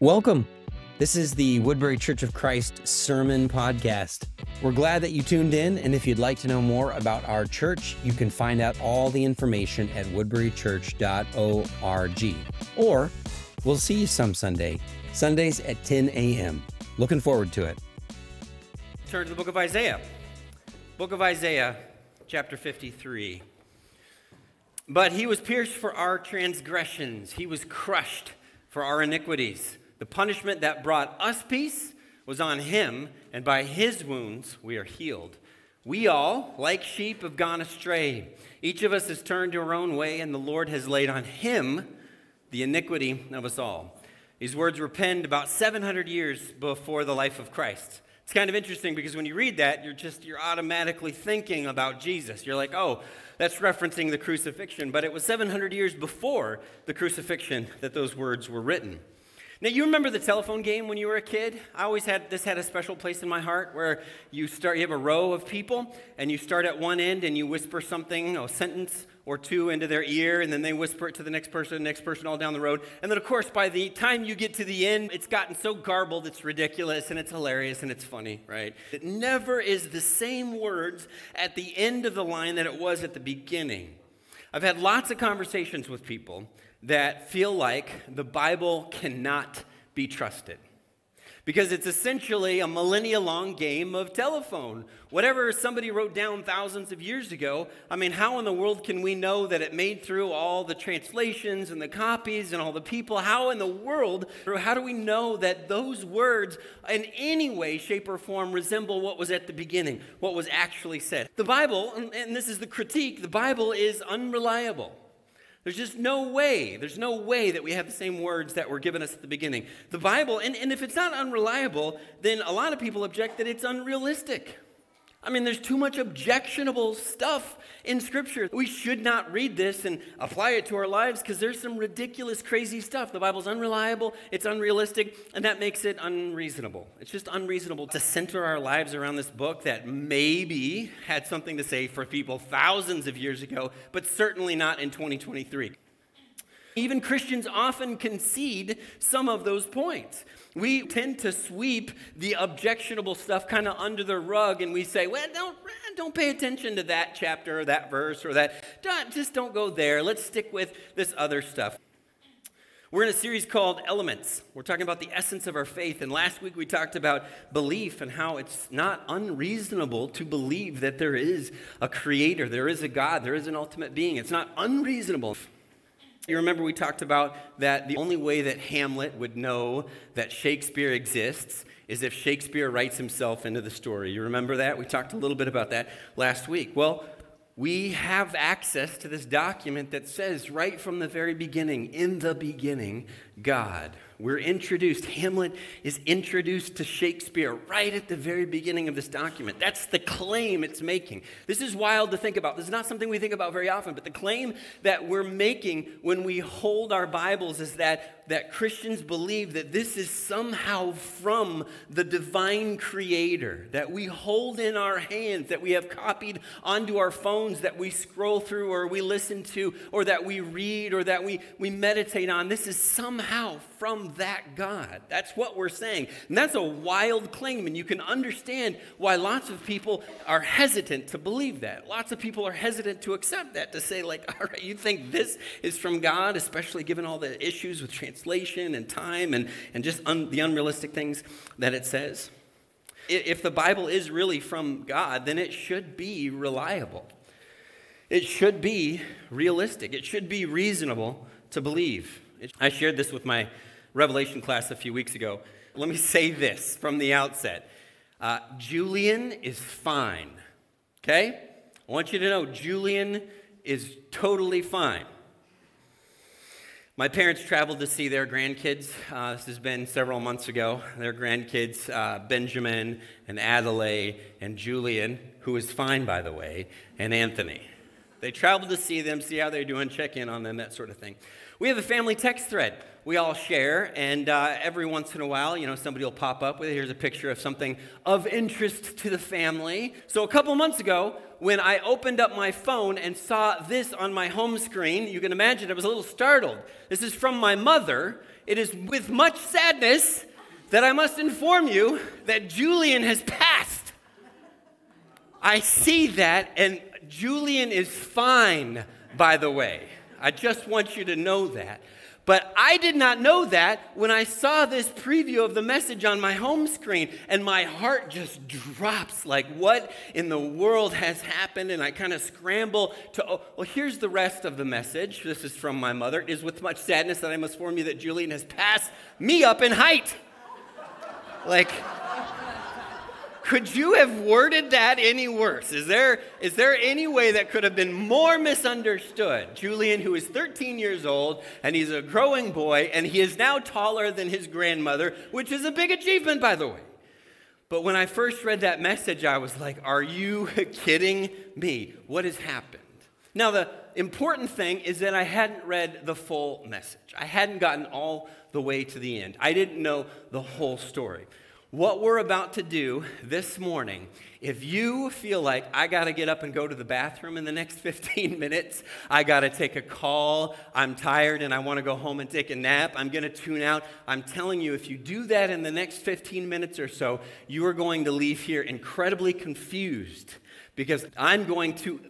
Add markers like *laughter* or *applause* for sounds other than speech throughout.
Welcome. This is the Woodbury Church of Christ Sermon Podcast. We're glad that you tuned in, and if you'd like to know more about our church, you can find out all the information at woodburychurch.org. Or we'll see you some Sunday, Sundays at 10 a.m. Looking forward to it. Turn to the book of Isaiah. Book of Isaiah, chapter 53. But he was pierced for our transgressions, he was crushed for our iniquities. The punishment that brought us peace was on him, and by his wounds we are healed. We all, like sheep, have gone astray. Each of us has turned to our own way, and the Lord has laid on him the iniquity of us all. These words were penned about 700 years before the life of Christ. It's kind of interesting because when you read that, you're just you're automatically thinking about Jesus. You're like, "Oh, that's referencing the crucifixion," but it was 700 years before the crucifixion that those words were written. Now, you remember the telephone game when you were a kid? I always had this had a special place in my heart where you start, you have a row of people, and you start at one end and you whisper something, a sentence or two into their ear, and then they whisper it to the next person, next person, all down the road. And then, of course, by the time you get to the end, it's gotten so garbled, it's ridiculous, and it's hilarious, and it's funny, right? It never is the same words at the end of the line that it was at the beginning. I've had lots of conversations with people that feel like the Bible cannot be trusted. Because it's essentially a millennia long game of telephone. Whatever somebody wrote down thousands of years ago, I mean, how in the world can we know that it made through all the translations and the copies and all the people? How in the world, how do we know that those words in any way, shape, or form resemble what was at the beginning, what was actually said? The Bible, and this is the critique, the Bible is unreliable. There's just no way, there's no way that we have the same words that were given us at the beginning. The Bible, and, and if it's not unreliable, then a lot of people object that it's unrealistic. I mean, there's too much objectionable stuff in Scripture. We should not read this and apply it to our lives because there's some ridiculous, crazy stuff. The Bible's unreliable, it's unrealistic, and that makes it unreasonable. It's just unreasonable to center our lives around this book that maybe had something to say for people thousands of years ago, but certainly not in 2023. Even Christians often concede some of those points. We tend to sweep the objectionable stuff kind of under the rug and we say, well, don't, eh, don't pay attention to that chapter or that verse or that. Don't, just don't go there. Let's stick with this other stuff. We're in a series called Elements. We're talking about the essence of our faith. And last week we talked about belief and how it's not unreasonable to believe that there is a creator, there is a God, there is an ultimate being. It's not unreasonable. You remember we talked about that the only way that Hamlet would know that Shakespeare exists is if Shakespeare writes himself into the story. You remember that? We talked a little bit about that last week. Well, we have access to this document that says right from the very beginning, in the beginning, God. We're introduced, Hamlet is introduced to Shakespeare right at the very beginning of this document. That's the claim it's making. This is wild to think about. This is not something we think about very often, but the claim that we're making when we hold our Bibles is that, that Christians believe that this is somehow from the divine creator, that we hold in our hands, that we have copied onto our phones, that we scroll through or we listen to, or that we read or that we, we meditate on. This is somehow from that God. That's what we're saying. And that's a wild claim, and you can understand why lots of people are hesitant to believe that. Lots of people are hesitant to accept that, to say, like, *laughs* all right, you think this is from God, especially given all the issues with translation and time and, and just un- the unrealistic things that it says. If the Bible is really from God, then it should be reliable. It should be realistic. It should be reasonable to believe. I shared this with my Revelation class a few weeks ago. Let me *laughs* say this from the outset uh, Julian is fine, okay? I want you to know Julian is totally fine. My parents traveled to see their grandkids. Uh, this has been several months ago. Their grandkids, uh, Benjamin and Adelaide and Julian, who is fine, by the way, and Anthony. They traveled to see them, see how they're doing, check in on them, that sort of thing. We have a family text thread we all share, and uh, every once in a while, you know, somebody will pop up with here's a picture of something of interest to the family. So a couple months ago, when I opened up my phone and saw this on my home screen, you can imagine I was a little startled. This is from my mother. It is with much sadness that I must inform you that Julian has passed. I see that, and Julian is fine, by the way. I just want you to know that. But I did not know that when I saw this preview of the message on my home screen, and my heart just drops like, what in the world has happened? And I kind of scramble to, oh, well, here's the rest of the message. This is from my mother. It is with much sadness that I must inform you that Julian has passed me up in height. Like, could you have worded that any worse? Is there, is there any way that could have been more misunderstood? Julian, who is 13 years old, and he's a growing boy, and he is now taller than his grandmother, which is a big achievement, by the way. But when I first read that message, I was like, Are you *laughs* kidding me? What has happened? Now, the important thing is that I hadn't read the full message. I hadn't gotten all the way to the end. I didn't know the whole story what we're about to do this morning, if you feel like I got to get up and go to the bathroom in the next *laughs* 15 minutes, I got to take a call, I'm tired and I want to go home and take a nap, I'm going to tune out, I'm telling you, if you do that in the next 15 minutes or so, you are going to leave here incredibly confused because I'm going to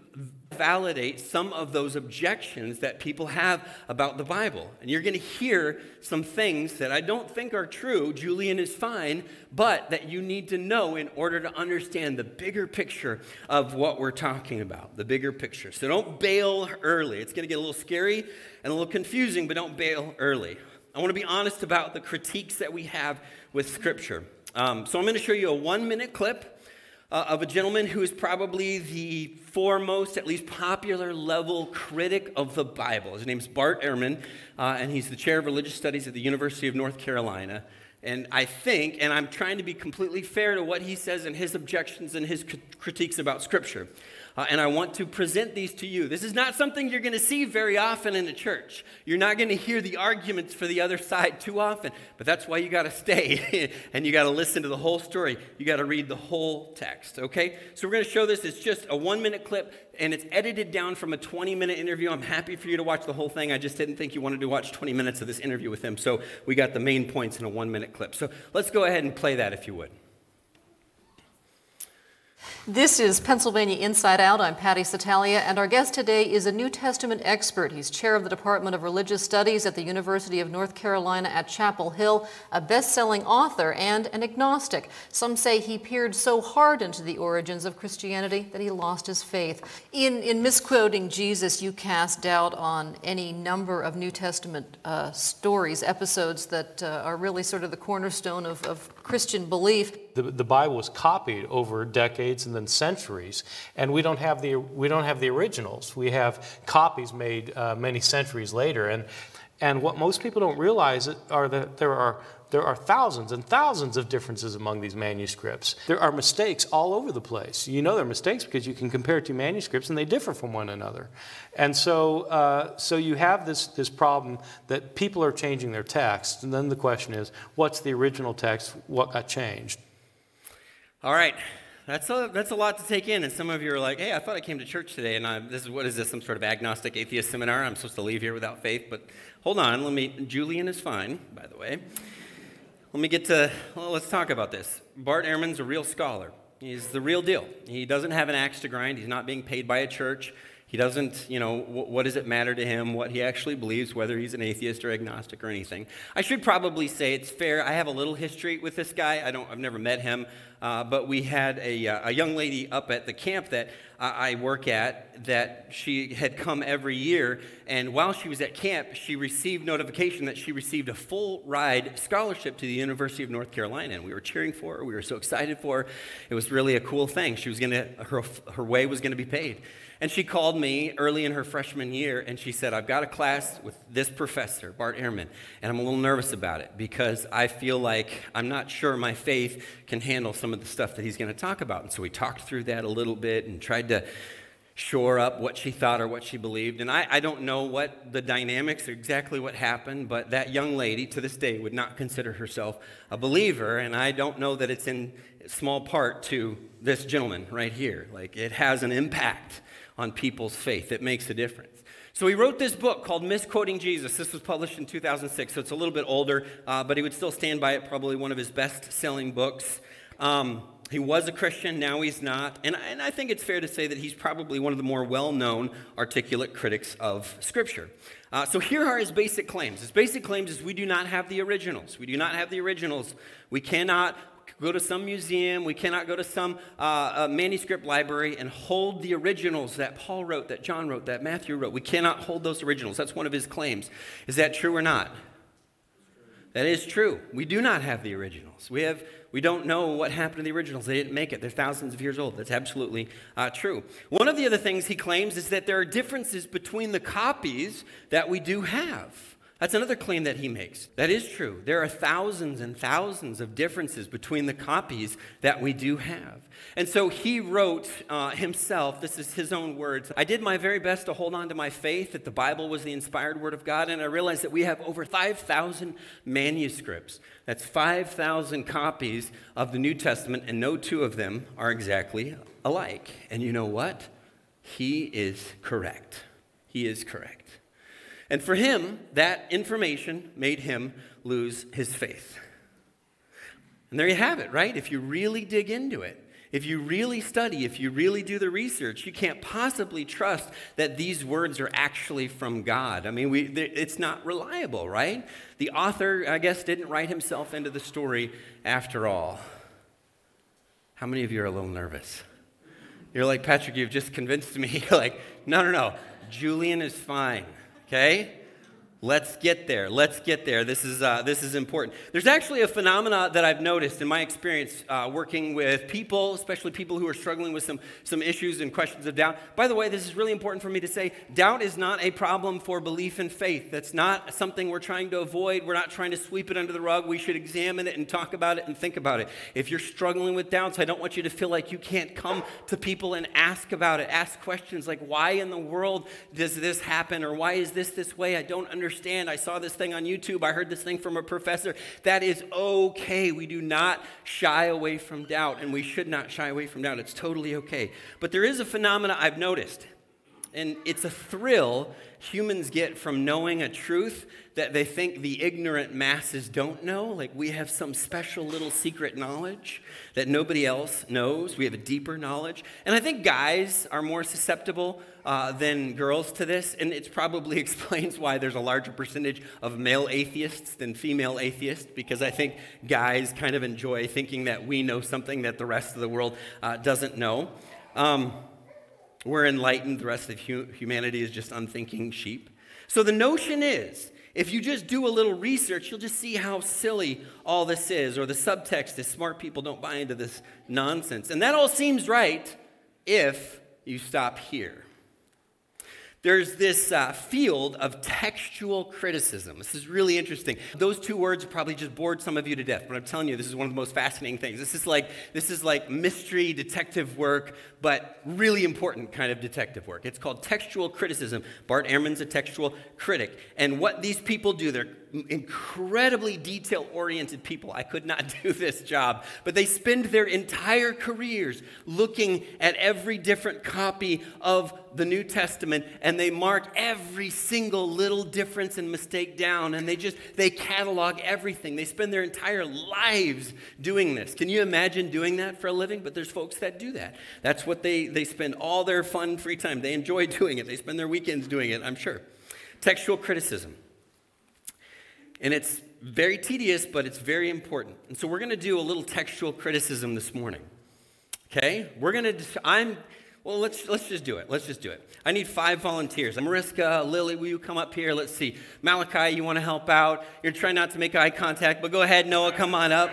validate some of those objections that people have about the Bible. And you're going to hear some things that I don't think are true. Julian is fine, but that you need to know in order to understand the bigger picture of what we're talking about, the bigger picture. So don't bail early. It's going to get a little scary and a little confusing, but don't bail early. I want to be honest about the critiques that we have with Scripture. Um, so I'm going to show you a one minute clip uh, of a gentleman who is probably the foremost, at least popular level critic of the Bible. His name's Bart Ehrman, uh, and he's the chair of religious studies at the University of North Carolina. And I think, and I'm trying to be completely fair to what he says and his objections and his critiques about Scripture. Uh, and I want to present these to you. This is not something you're going to see very often in a church. You're not going to hear the arguments for the other side too often, but that's why you got to stay *laughs* and you got to listen to the whole story. You got to read the whole text, okay? So we're going to show this. It's just a one minute clip and it's edited down from a 20 minute interview. I'm happy for you to watch the whole thing. I just didn't think you wanted to watch 20 minutes of this interview with him. So we got the main points in a one minute clip. So let's go ahead and play that if you would. This is Pennsylvania Inside Out. I'm Patty Satalia, and our guest today is a New Testament expert. He's chair of the Department of Religious Studies at the University of North Carolina at Chapel Hill, a best selling author, and an agnostic. Some say he peered so hard into the origins of Christianity that he lost his faith. In, in misquoting Jesus, you cast doubt on any number of New Testament uh, stories, episodes that uh, are really sort of the cornerstone of, of Christian belief. The, the Bible was copied over decades and then centuries, and we don't have the, we don't have the originals. We have copies made uh, many centuries later. And, and what most people don't realize are that there are there are thousands and thousands of differences among these manuscripts. There are mistakes all over the place. You know there are mistakes because you can compare two manuscripts and they differ from one another. And so, uh, so you have this, this problem that people are changing their text. And then the question is what's the original text? What got changed? All right. That's a, that's a lot to take in. And some of you are like, hey, I thought I came to church today, and I, this is what is this, some sort of agnostic atheist seminar? I'm supposed to leave here without faith. But hold on, let me, Julian is fine, by the way. Let me get to, well, let's talk about this. Bart Ehrman's a real scholar. He's the real deal. He doesn't have an axe to grind. He's not being paid by a church. He doesn't, you know, what, does it matter to him what he actually believes, whether he's an atheist or agnostic or anything. I should probably say it's fair. I have a little history with this guy. I don't, I've never met him. Uh, but we had a, uh, a, young lady up at the camp that I work at that she had come every year. And while she was at camp, she received notification that she received a full ride scholarship to the University of North Carolina. And we were cheering for her. We were so excited for her. It was really a cool thing. She was to, her, her way was going to be paid. And she called me early in her freshman year and she said, I've got a class with this professor, Bart Ehrman, and I'm a little nervous about it because I feel like I'm not sure my faith can handle some of the stuff that he's going to talk about. And so we talked through that a little bit and tried to shore up what she thought or what she believed. And I, I don't know what the dynamics or exactly what happened, but that young lady to this day would not consider herself a believer. And I don't know that it's in small part to this gentleman right here. Like it has an impact on people's faith, it makes a difference. So he wrote this book called Misquoting Jesus. This was published in 2006, so it's a little bit older, uh, but he would still stand by it, probably one of his best selling books. Um, he was a Christian, now he's not. And, and I think it's fair to say that he's probably one of the more well known articulate critics of Scripture. Uh, so here are his basic claims. His basic claims is we do not have the originals. We do not have the originals. We cannot go to some museum, we cannot go to some uh, uh, manuscript library and hold the originals that Paul wrote, that John wrote, that Matthew wrote. We cannot hold those originals. That's one of his claims. Is that true or not? That is true. We do not have the originals. We have we don't know what happened to the originals. They didn't make it. They're thousands of years old. That's absolutely uh, true. One of the other things he claims is that there are differences between the copies that we do have. That's another claim that he makes. That is true. There are thousands and thousands of differences between the copies that we do have. And so he wrote uh, himself, this is his own words I did my very best to hold on to my faith that the Bible was the inspired word of God, and I realized that we have over 5,000 manuscripts. That's 5,000 copies of the New Testament, and no two of them are exactly alike. And you know what? He is correct. He is correct. And for him, that information made him lose his faith. And there you have it, right? If you really dig into it, if you really study, if you really do the research, you can't possibly trust that these words are actually from God. I mean, we, it's not reliable, right? The author, I guess, didn't write himself into the story after all. How many of you are a little nervous? You're like, Patrick, you've just convinced me. You're *laughs* like, no, no, no. Julian is fine okay? Let's get there. Let's get there. This is, uh, this is important. There's actually a phenomena that I've noticed in my experience uh, working with people, especially people who are struggling with some, some issues and questions of doubt. By the way, this is really important for me to say doubt is not a problem for belief and faith. That's not something we're trying to avoid. We're not trying to sweep it under the rug. We should examine it and talk about it and think about it. If you're struggling with doubts, I don't want you to feel like you can't come to people and ask about it. Ask questions like, why in the world does this happen? Or why is this this way? I don't understand understand. I saw this thing on YouTube. I heard this thing from a professor. That is okay. We do not shy away from doubt, and we should not shy away from doubt. It's totally okay. But there is a phenomena I've noticed, and it's a thrill humans get from knowing a truth that they think the ignorant masses don't know. Like we have some special little secret knowledge that nobody else knows. We have a deeper knowledge. And I think guys are more susceptible uh, than girls to this. And it probably *laughs* explains why there's a larger percentage of male atheists than female atheists, because I think guys kind of enjoy thinking that we know something that the rest of the world uh, doesn't know. Um, we're enlightened, the rest of humanity is just unthinking sheep. So the notion is if you just do a little research, you'll just see how silly all this is, or the subtext is smart people don't buy into this nonsense. And that all seems right if you stop here there's this uh, field of textual criticism. This is really interesting. Those two words probably just bored some of you to death, but I'm telling you, this is one of the most fascinating things. This is like this is like mystery detective work, but really important kind of detective work. It's called textual criticism. Bart Ehrman's a textual critic, and what these people do, they're incredibly detail oriented people. I could not *laughs* do this job, but they spend their entire careers looking at every different copy of the New Testament and they mark every single little difference and mistake down and they just they catalog everything. They spend their entire lives doing this. Can you imagine doing that for a living? But there's folks that do that. That's what they they spend all their fun free time. They enjoy *laughs* doing it. They spend their weekends doing it, I'm sure. Textual criticism. And it's very tedious, but it's very important. And so we're going to do a little textual criticism this morning. Okay? We're going to, I'm, well, let's, let's just do it. Let's just do it. I need five volunteers. Mariska, Lily, will you come up here? Let's see. Malachi, you want to help out? You're trying not to make eye contact, but go ahead, Noah, come on up.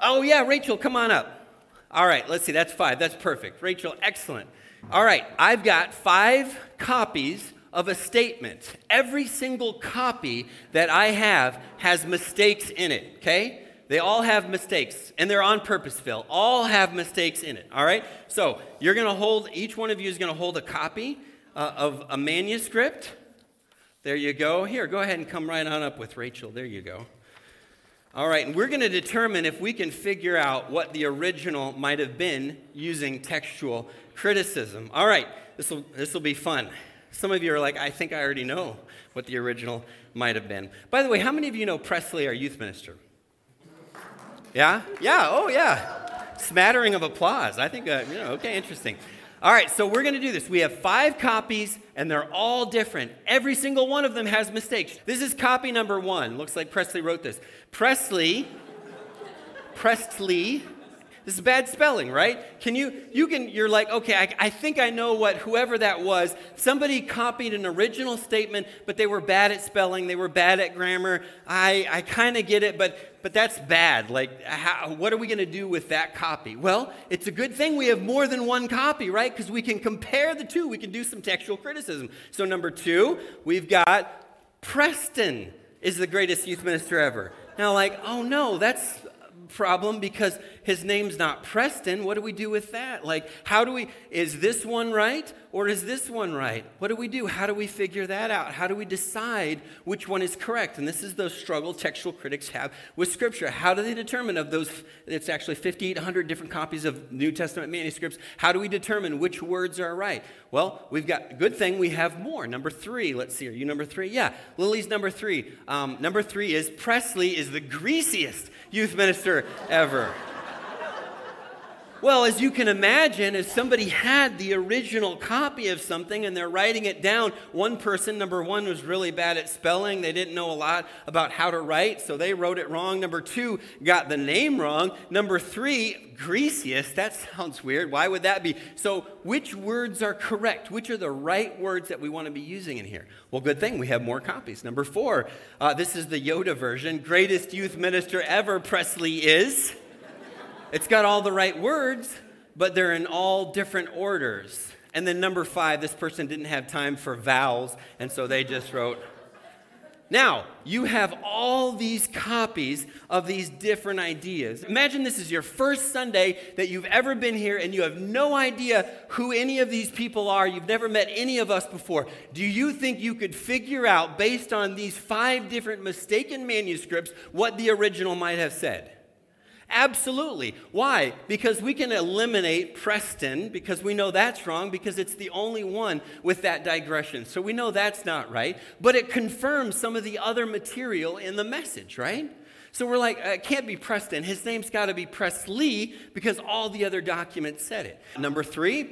Oh, yeah, Rachel, come on up. All right, let's see. That's five. That's perfect. Rachel, excellent. All right, I've got five copies of a statement. Every single copy that I have has mistakes in it, okay? They all have mistakes, and they're on purpose, Phil. All have mistakes in it, all right? So you're going to hold, each one of you is going to hold a copy uh, of a manuscript. There you go. Here, go ahead and come right on up with Rachel. There you go. All right, and we're going to determine if we can figure out what the original might have been using textual criticism. All right, this will this will be fun. Some of you are like, I think I already know what the original might have been. By the way, how many of you know Presley, our youth minister? Yeah? Yeah, oh yeah. Smattering of applause. I think, uh, you know, okay, interesting. All right, so we're going to do this. We have five copies, and they're all different. Every single one of them has mistakes. This is copy number one. Looks like Presley wrote this. Presley, Presley, this is bad spelling, right? Can you, you can, you're like, okay, I, I think I know what whoever that was. Somebody copied an original statement, but they were bad at spelling, they were bad at grammar. I, I kind of get it, but, but that's bad. Like, how, what are we going to do with that copy? Well, it's a good thing we have more than one copy, right? Because we can compare the two, we can do some textual criticism. So, number two, we've got Preston is the greatest youth minister ever. Now, like, oh no, that's problem because his name's not Preston. What do we do with that? Like, how do we, is this one right or is this one right? What do we do? How do we figure that out? How do we decide which one is correct? And this is the struggle textual critics have with Scripture. How do they determine of those, it's actually 5,800 different copies of New Testament manuscripts, how do we determine which words are right? Well, we've got, good thing we have more. Number three, let's see, are you number three? Yeah, Lily's number three. Um, number three is Presley is the greasiest youth minister ever. Well, as you can imagine, if somebody had the original copy of something and they're writing it down, one person, number one, was really bad at spelling. They didn't know a lot about how to write, so they wrote it wrong. Number two, got the name wrong. Number three, greasiest. That sounds weird. Why would that be? So, which words are correct? Which are the right words that we want to be using in here? Well, good thing we have more copies. Number four, uh, this is the Yoda version. Greatest youth minister ever, Presley is. It's got all the right words, but they're in all different orders. And then number five, this person didn't have time for vowels, and so they just wrote. Now, you have all these copies of these different ideas. Imagine this is your first Sunday that you've ever been here and you have no idea who any of these people are. You've never met any of us before. Do you think you could figure out, based on these five different mistaken manuscripts, what the original might have said? Absolutely. Why? Because we can eliminate Preston because we know that's wrong because it's the only one with that digression. So we know that's not right, but it confirms some of the other material in the message, right? So we're like, uh, it can't be Preston. His name's got to be Presley because all the other documents said it. Number three,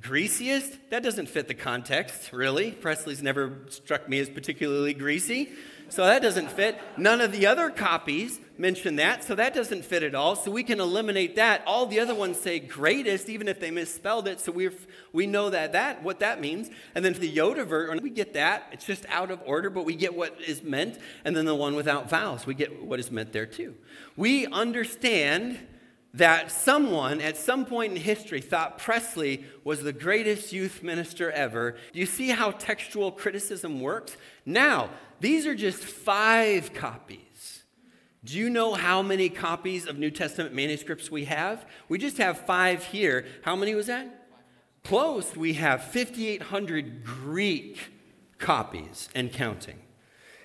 greasiest? That doesn't fit the context, really. Presley's never struck me as particularly greasy. So that doesn't fit. None of the other copies mention that, so that doesn't fit at all. So we can eliminate that. All the other ones say greatest, even if they misspelled it. So we we know that that what that means. And then the Yoda version, we get that. It's just out of order, but we get what is meant. And then the one without vowels, we get what is meant there too. We understand that someone at some point in history thought Presley was the greatest youth minister ever. Do you see how textual criticism works? Now, these are just five copies. Do you know how many copies of New Testament manuscripts we have? We just have five here. How many was that? Close. We have 5,800 Greek copies and counting.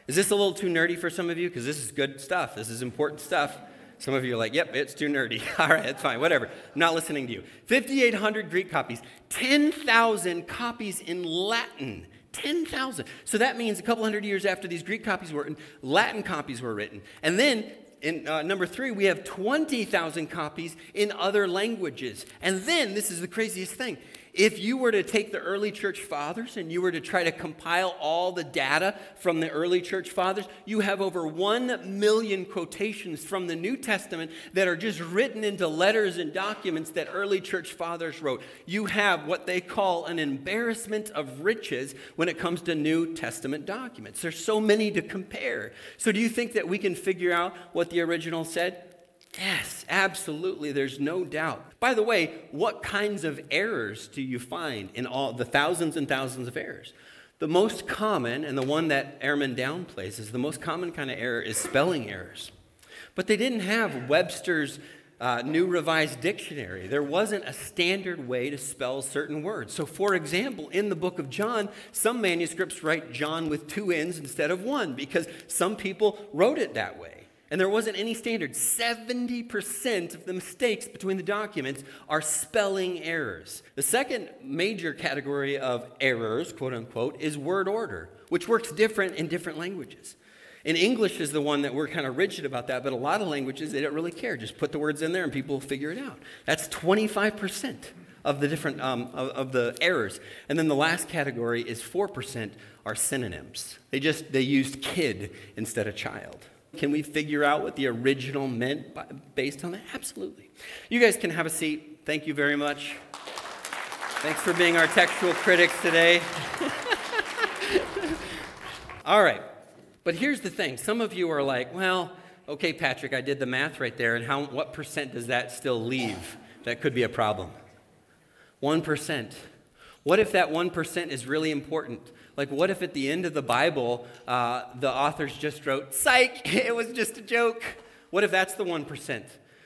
Is this a little too nerdy for some of you? Because this is good stuff. This is important stuff. Some of you are like, yep, it's too nerdy. *laughs* All right, that's fine, whatever. I'm not listening to you. 5,800 Greek copies, 10,000 copies in Latin. 10,000. So that means a couple hundred years after these Greek copies were written, Latin copies were written. And then in uh, number three, we have 20,000 copies in other languages. And then, this is the craziest thing if you were to take the early church fathers and you were to try to compile all the data from the early church fathers, you have over 1 million quotations from the New Testament that are just written into letters and documents that early church fathers wrote. You have what they call an embarrassment of riches when it comes to New Testament documents. There's so many to compare. So, do you think that we can figure out what the original said? Yes, absolutely. There's no doubt. By the way, what kinds of errors do you find in all the thousands and thousands of errors? The most common, and the one that Ehrman downplays, is the most common kind of error is spelling errors. But they didn't have Webster's uh, New Revised Dictionary. There wasn't a standard way to spell certain words. So, for example, in the book of John, some manuscripts write John with two N's instead of one because some people wrote it that way. And there wasn't any standard. 70% of the mistakes between the documents are spelling errors. The second major category of errors, quote unquote, is word order, which works different in different languages. In English is the one that we're kind of rigid about that, but a lot of languages, they don't really care. Just put the words in there and people will figure it out. That's 25% of the different, um, of, of the errors. And then the last category is 4% are synonyms. They just, they used kid instead of child. Can we figure out what the original meant by, based on that? Absolutely. You guys can have a seat. Thank you very much. Thanks for being our textual critics today. *laughs* All right. But here's the thing some of you are like, well, okay, Patrick, I did the math right there, and how, what percent does that still leave? That could be a problem. 1%. What if that 1% is really important? Like, what if at the end of the Bible, uh, the authors just wrote, psych, *laughs* it was just a joke? What if that's the 1%?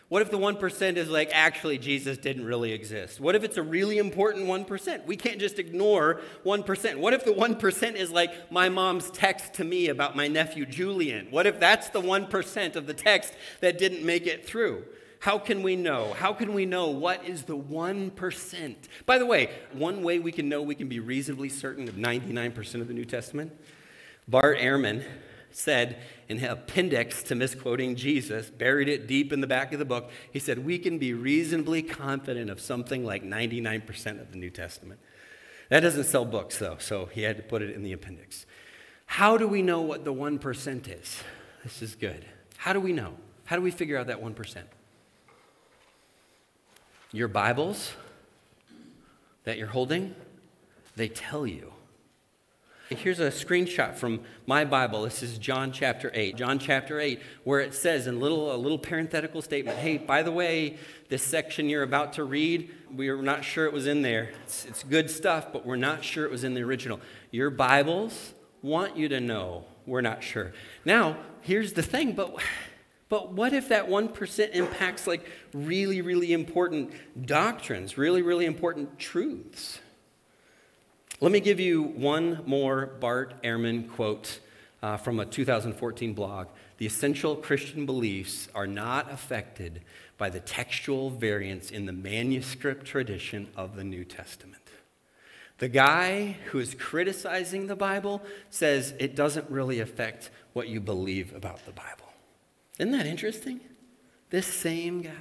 What if the 1% is like, actually, Jesus didn't really exist? What if it's a really important 1%? We can't just ignore 1%. What if the 1% is like my mom's text to me about my nephew Julian? What if that's the 1% of the text that didn't make it through? How can we know? How can we know what is the 1%? By the way, one way we can know we can be reasonably certain of 99% of the New Testament, Bart Ehrman said in an appendix to misquoting Jesus, buried it deep in the back of the book, he said, We can be reasonably confident of something like 99% of the New Testament. That doesn't sell books, though, so he had to put it in the appendix. How do we know what the 1% is? This is good. How do we know? How do we figure out that 1%? Your Bibles that you're holding, they tell you. Here's a screenshot from my Bible. This is John chapter 8. John chapter 8, where it says in little, a little parenthetical statement hey, by the way, this section you're about to read, we're not sure it was in there. It's, it's good stuff, but we're not sure it was in the original. Your Bibles want you to know we're not sure. Now, here's the thing, but. But what if that 1% impacts like really, really important doctrines, really, really important truths? Let me give you one more Bart Ehrman quote uh, from a 2014 blog. The essential Christian beliefs are not affected by the textual variance in the manuscript tradition of the New Testament. The guy who is criticizing the Bible says it doesn't really affect what you believe about the Bible. Isn't that interesting? This same guy.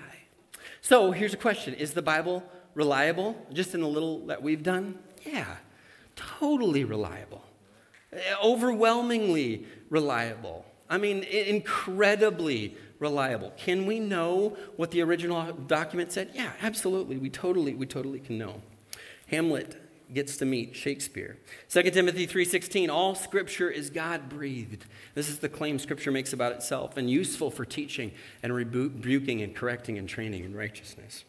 So here's a question Is the Bible reliable? Just in the little that we've done? Yeah totally reliable, eh, overwhelmingly reliable. I mean, incredibly reliable. Can we know what the original document said? Yeah, absolutely. We totally, we totally can know. Hamlet gets to meet Shakespeare. 2 Timothy 3:16 all scripture is God-breathed. This is the claim scripture makes about itself and useful for teaching and rebuking and correcting and training in righteousness.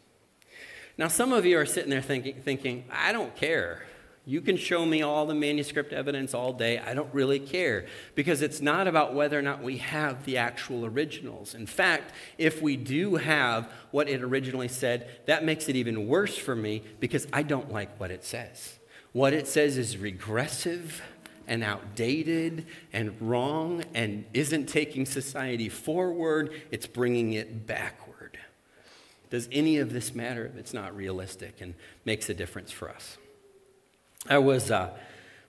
Now some of you are sitting there thinking thinking I don't care. You can show me all the manuscript evidence all day. I don't really care because it's not about whether or not we have the actual originals. In fact, if we do have what it originally said, that makes it even worse for me because I don't like what it says. What it says is regressive and outdated and wrong and isn't taking society forward, it's bringing it backward. Does any of this matter if it's not realistic and makes a difference for us? I was uh,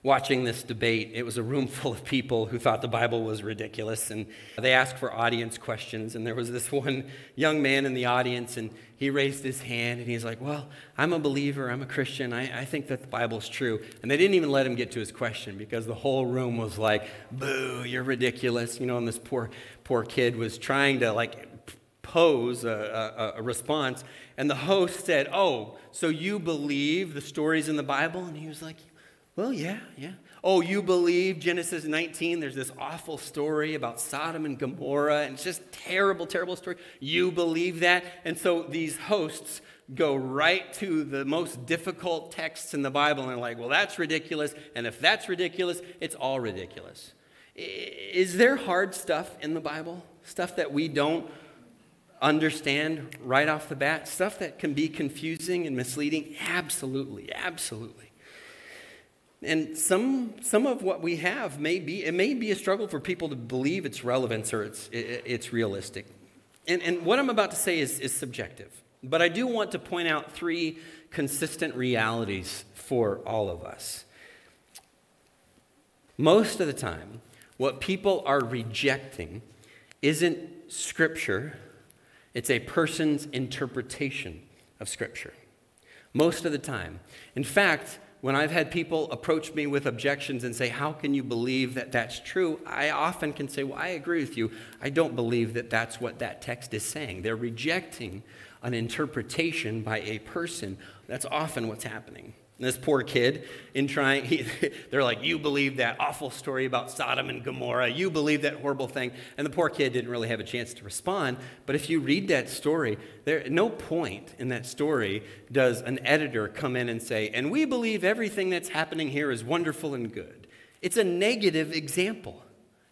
watching this debate. It was a room *laughs* full of people who thought the Bible was ridiculous, and they asked for audience questions. And there was this *laughs* one young man in the audience, and he raised his hand, and he's like, Well, I'm a believer, I'm a Christian, I, I think that the Bible's true. And they didn't even let him get to his question because the whole room was like, Boo, you're ridiculous. You know, and this poor, poor kid was trying to like pose a, a, a, response. And the host said, Oh, so you believe the stories in the Bible? And he was like, Well, yeah, yeah. Oh, you believe Genesis 19? There's this awful story about Sodom and Gomorrah, and it's just terrible, terrible story. You believe that? And so these hosts go right to the most difficult texts in the Bible and they're like, well, that's ridiculous. And if that's ridiculous, it's all ridiculous. Is there hard stuff in the Bible? stuff that we don't understand right off the bat, stuff that can be confusing and misleading? Absolutely, absolutely. And some, some of what we have may be, it may be a struggle for people to believe its relevance or it's, it, it's realistic. And, and what I'm about to say is, is subjective. But I do want to point out three consistent realities for all of us. Most of the time, what people are rejecting isn't Scripture, it's a person's interpretation of Scripture. Most of the time. In fact, when I've had people approach me with objections and say, How can you believe that that's true? I often can say, Well, I agree with you. I don't believe that that's what that text is saying. They're rejecting an interpretation by a person. That's often what's happening. And this poor kid, in trying, he, *laughs* they're like, You believe that awful story about Sodom and Gomorrah. You believe that horrible thing. And the poor kid didn't really have a chance to respond. But if you read that story, there, at no point in that story does an editor come in and say, And we believe everything that's happening here is wonderful and good. It's a negative example.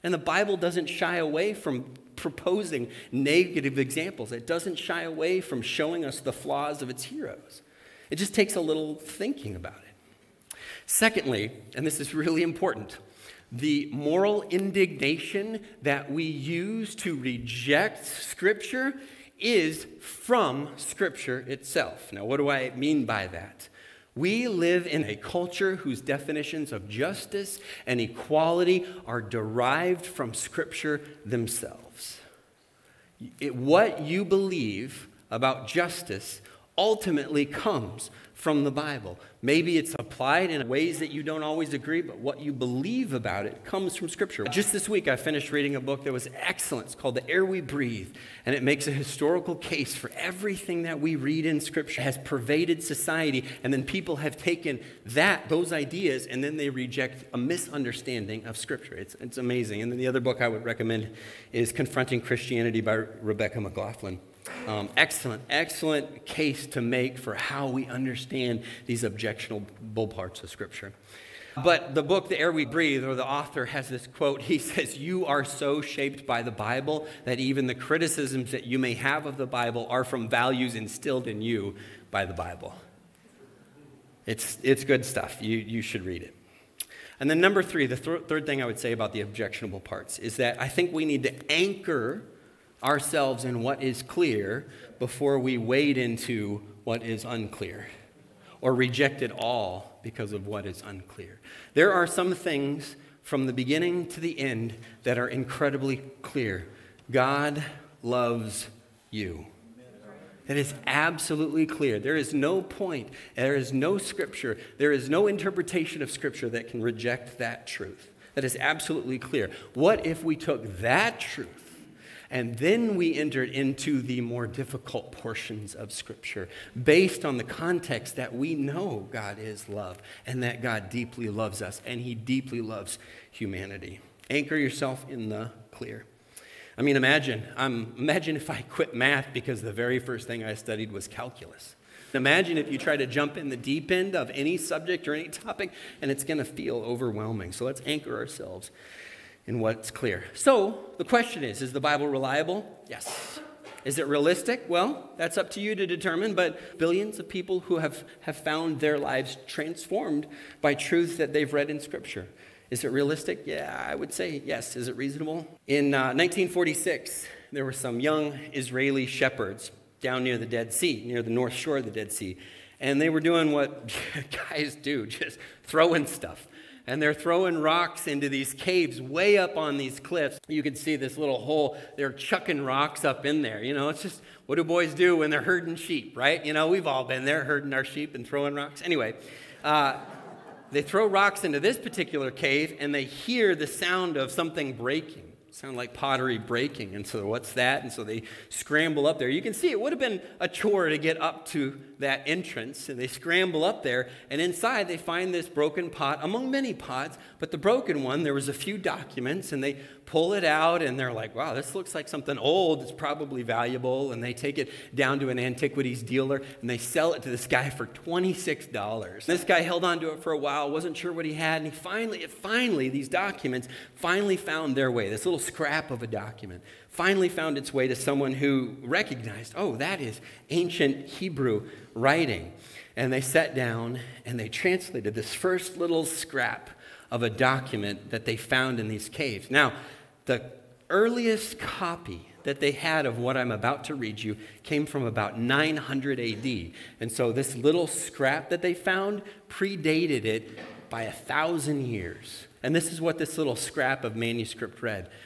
And the Bible doesn't shy away from proposing negative examples, it doesn't shy away from showing us the flaws of its heroes. It just takes a little thinking about it. Secondly, and this is really important, the moral indignation that we use to reject Scripture is from Scripture itself. Now, what do I mean by that? We live in a culture whose definitions of justice and equality are derived from Scripture themselves. It, what you believe about justice ultimately comes from the Bible. Maybe it's applied in ways that you don't always agree, but what you believe about it comes from Scripture. Just this week, I finished reading a book that was excellent. It's called The Air We Breathe, and it makes a historical case for everything that we read in Scripture has pervaded society, and then people have taken that, those ideas, and then they reject a misunderstanding of Scripture. It's, it's amazing. And then the other book I would recommend is Confronting Christianity by Rebecca McLaughlin. Um, excellent, excellent case to make for how we understand these objectionable parts of Scripture. But the book, The Air We Breathe, or the author has this quote. He *laughs* says, You are so shaped by the Bible that even the criticisms that you may have of the Bible are from values instilled in you by the Bible. It's, it's good stuff. You, you should read it. And then, number three, the th- third thing I would say about the objectionable parts is that I think we need to anchor ourselves in what is clear before we wade into what is unclear or reject it all because of what is unclear. There are some things from the beginning to the end that are incredibly clear. God loves you. That is absolutely clear. There is no point, there is no scripture, there is no interpretation of scripture that can reject that truth. That is absolutely clear. What if we took that truth and then we entered into the more difficult portions of Scripture based on the context that we know God is love and that God deeply loves us and He deeply loves humanity. Anchor yourself in the clear. I mean, imagine, um, imagine if I quit math because the very first thing I studied was calculus. Imagine if you try to jump in the deep end of any subject or any topic, and it's going to feel overwhelming. So let's anchor ourselves in what's clear. So the question is Is the Bible reliable? Yes. Is it realistic? Well, that's up to you to determine, but billions of people who have, have found their lives transformed by truths that they've read in Scripture. Is it realistic? Yeah, I would say yes. Is it reasonable? In uh, 1946, there were some young Israeli shepherds down near the Dead Sea, near the north shore of the Dead Sea. And they were doing what *laughs* guys do, just throwing stuff and they're throwing rocks into these caves way up on these cliffs. You can see this little hole. They're chucking rocks up in there. You know, it's just what do boys do when they're herding sheep, right? You know, we've all been there herding our sheep and throwing rocks. Anyway, uh, they throw rocks into this particular cave and they hear the sound of something breaking sound like pottery breaking. And so, what's that? And so they scramble up there. You can see it would have been a chore to get up to that entrance. And they scramble up there, and inside they find this broken pot among many pots. But the broken one, there was a few documents, and they pull it out, and they're like, wow, this looks like something old. It's probably valuable. And they take it down to an antiquities dealer, and they sell it to this guy for $26. This guy held on to it for a while, wasn't sure what he had, and he finally, finally, these documents finally found their way. This little scrap of a document finally found its way to someone who recognized, oh, that is ancient Hebrew writing. And they sat down and they translated this first little scrap of a document that they found in these caves. Now, the earliest copy that they had of what I'm about to read you came from about 900 AD. And so this little scrap that they found predated it by a thousand years. And this is what this little scrap of manuscript read.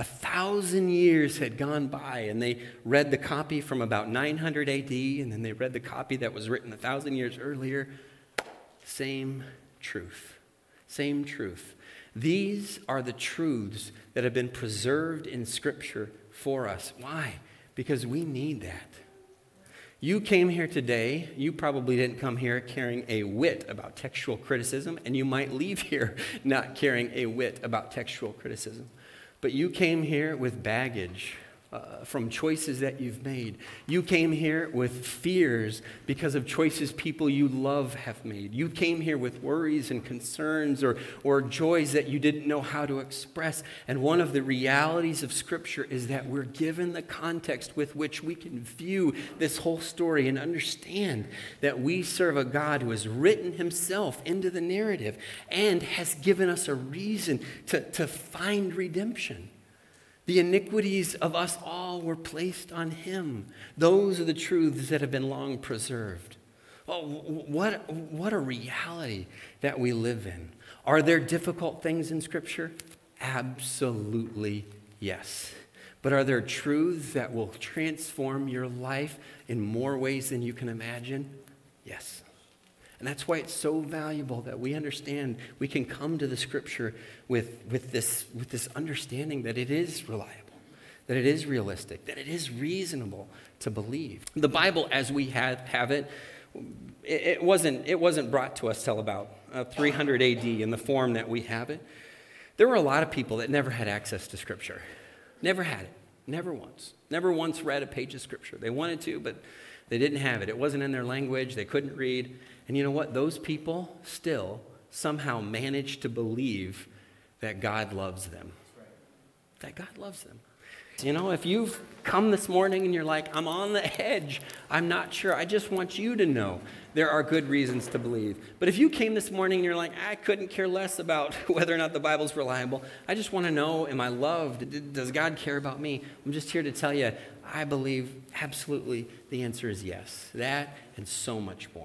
A thousand years had gone by, and they read the copy from about 900 AD, and then they read the copy that was written a thousand years earlier. Same truth. Same truth. These are the truths that have been preserved in Scripture for us. Why? Because we need that. You came here today, you probably didn't come here carrying a whit about textual criticism, and you might leave here *laughs* not carrying a whit about textual criticism. But you came here with baggage uh, from choices that you've made. You came here with fears because of choices people you love have made. You came here with worries and concerns or, or joys that you didn't know how to express. And one of the realities of Scripture is that we're given the context with which we can view this whole story and understand that we serve a God who has written himself into the narrative and has given us a reason to, to find redemption. The iniquities of us all were placed on him. Those are the truths that have been long preserved. Oh, what, what a reality that we live in. Are there difficult things in Scripture? Absolutely yes. But are there truths that will transform your life in more ways than you can imagine? Yes. And that's why it's so valuable that we understand we can come to the scripture with, with, this, with this understanding that it is reliable, that it is realistic, that it is reasonable to believe. The Bible, as we have, have it, it, wasn't, it wasn't brought to us till about uh, 300 AD in the form that we have it. There were a lot of people that never had access to scripture, never had it, never once, never once read a page of scripture. They wanted to, but they didn't have it. It wasn't in their language, they couldn't read. And you know what? Those people still somehow manage to believe that God loves them. That God loves them. You know, if you've come this morning and you're like, I'm on the edge, I'm not sure, I just want you to know there are good reasons to believe. But if you came this morning and you're like, I couldn't care less about *laughs* whether or not the Bible's reliable, I just want to know, am I loved? Does God care about me? I'm just here to tell you, I believe absolutely the answer is yes. That and so much more.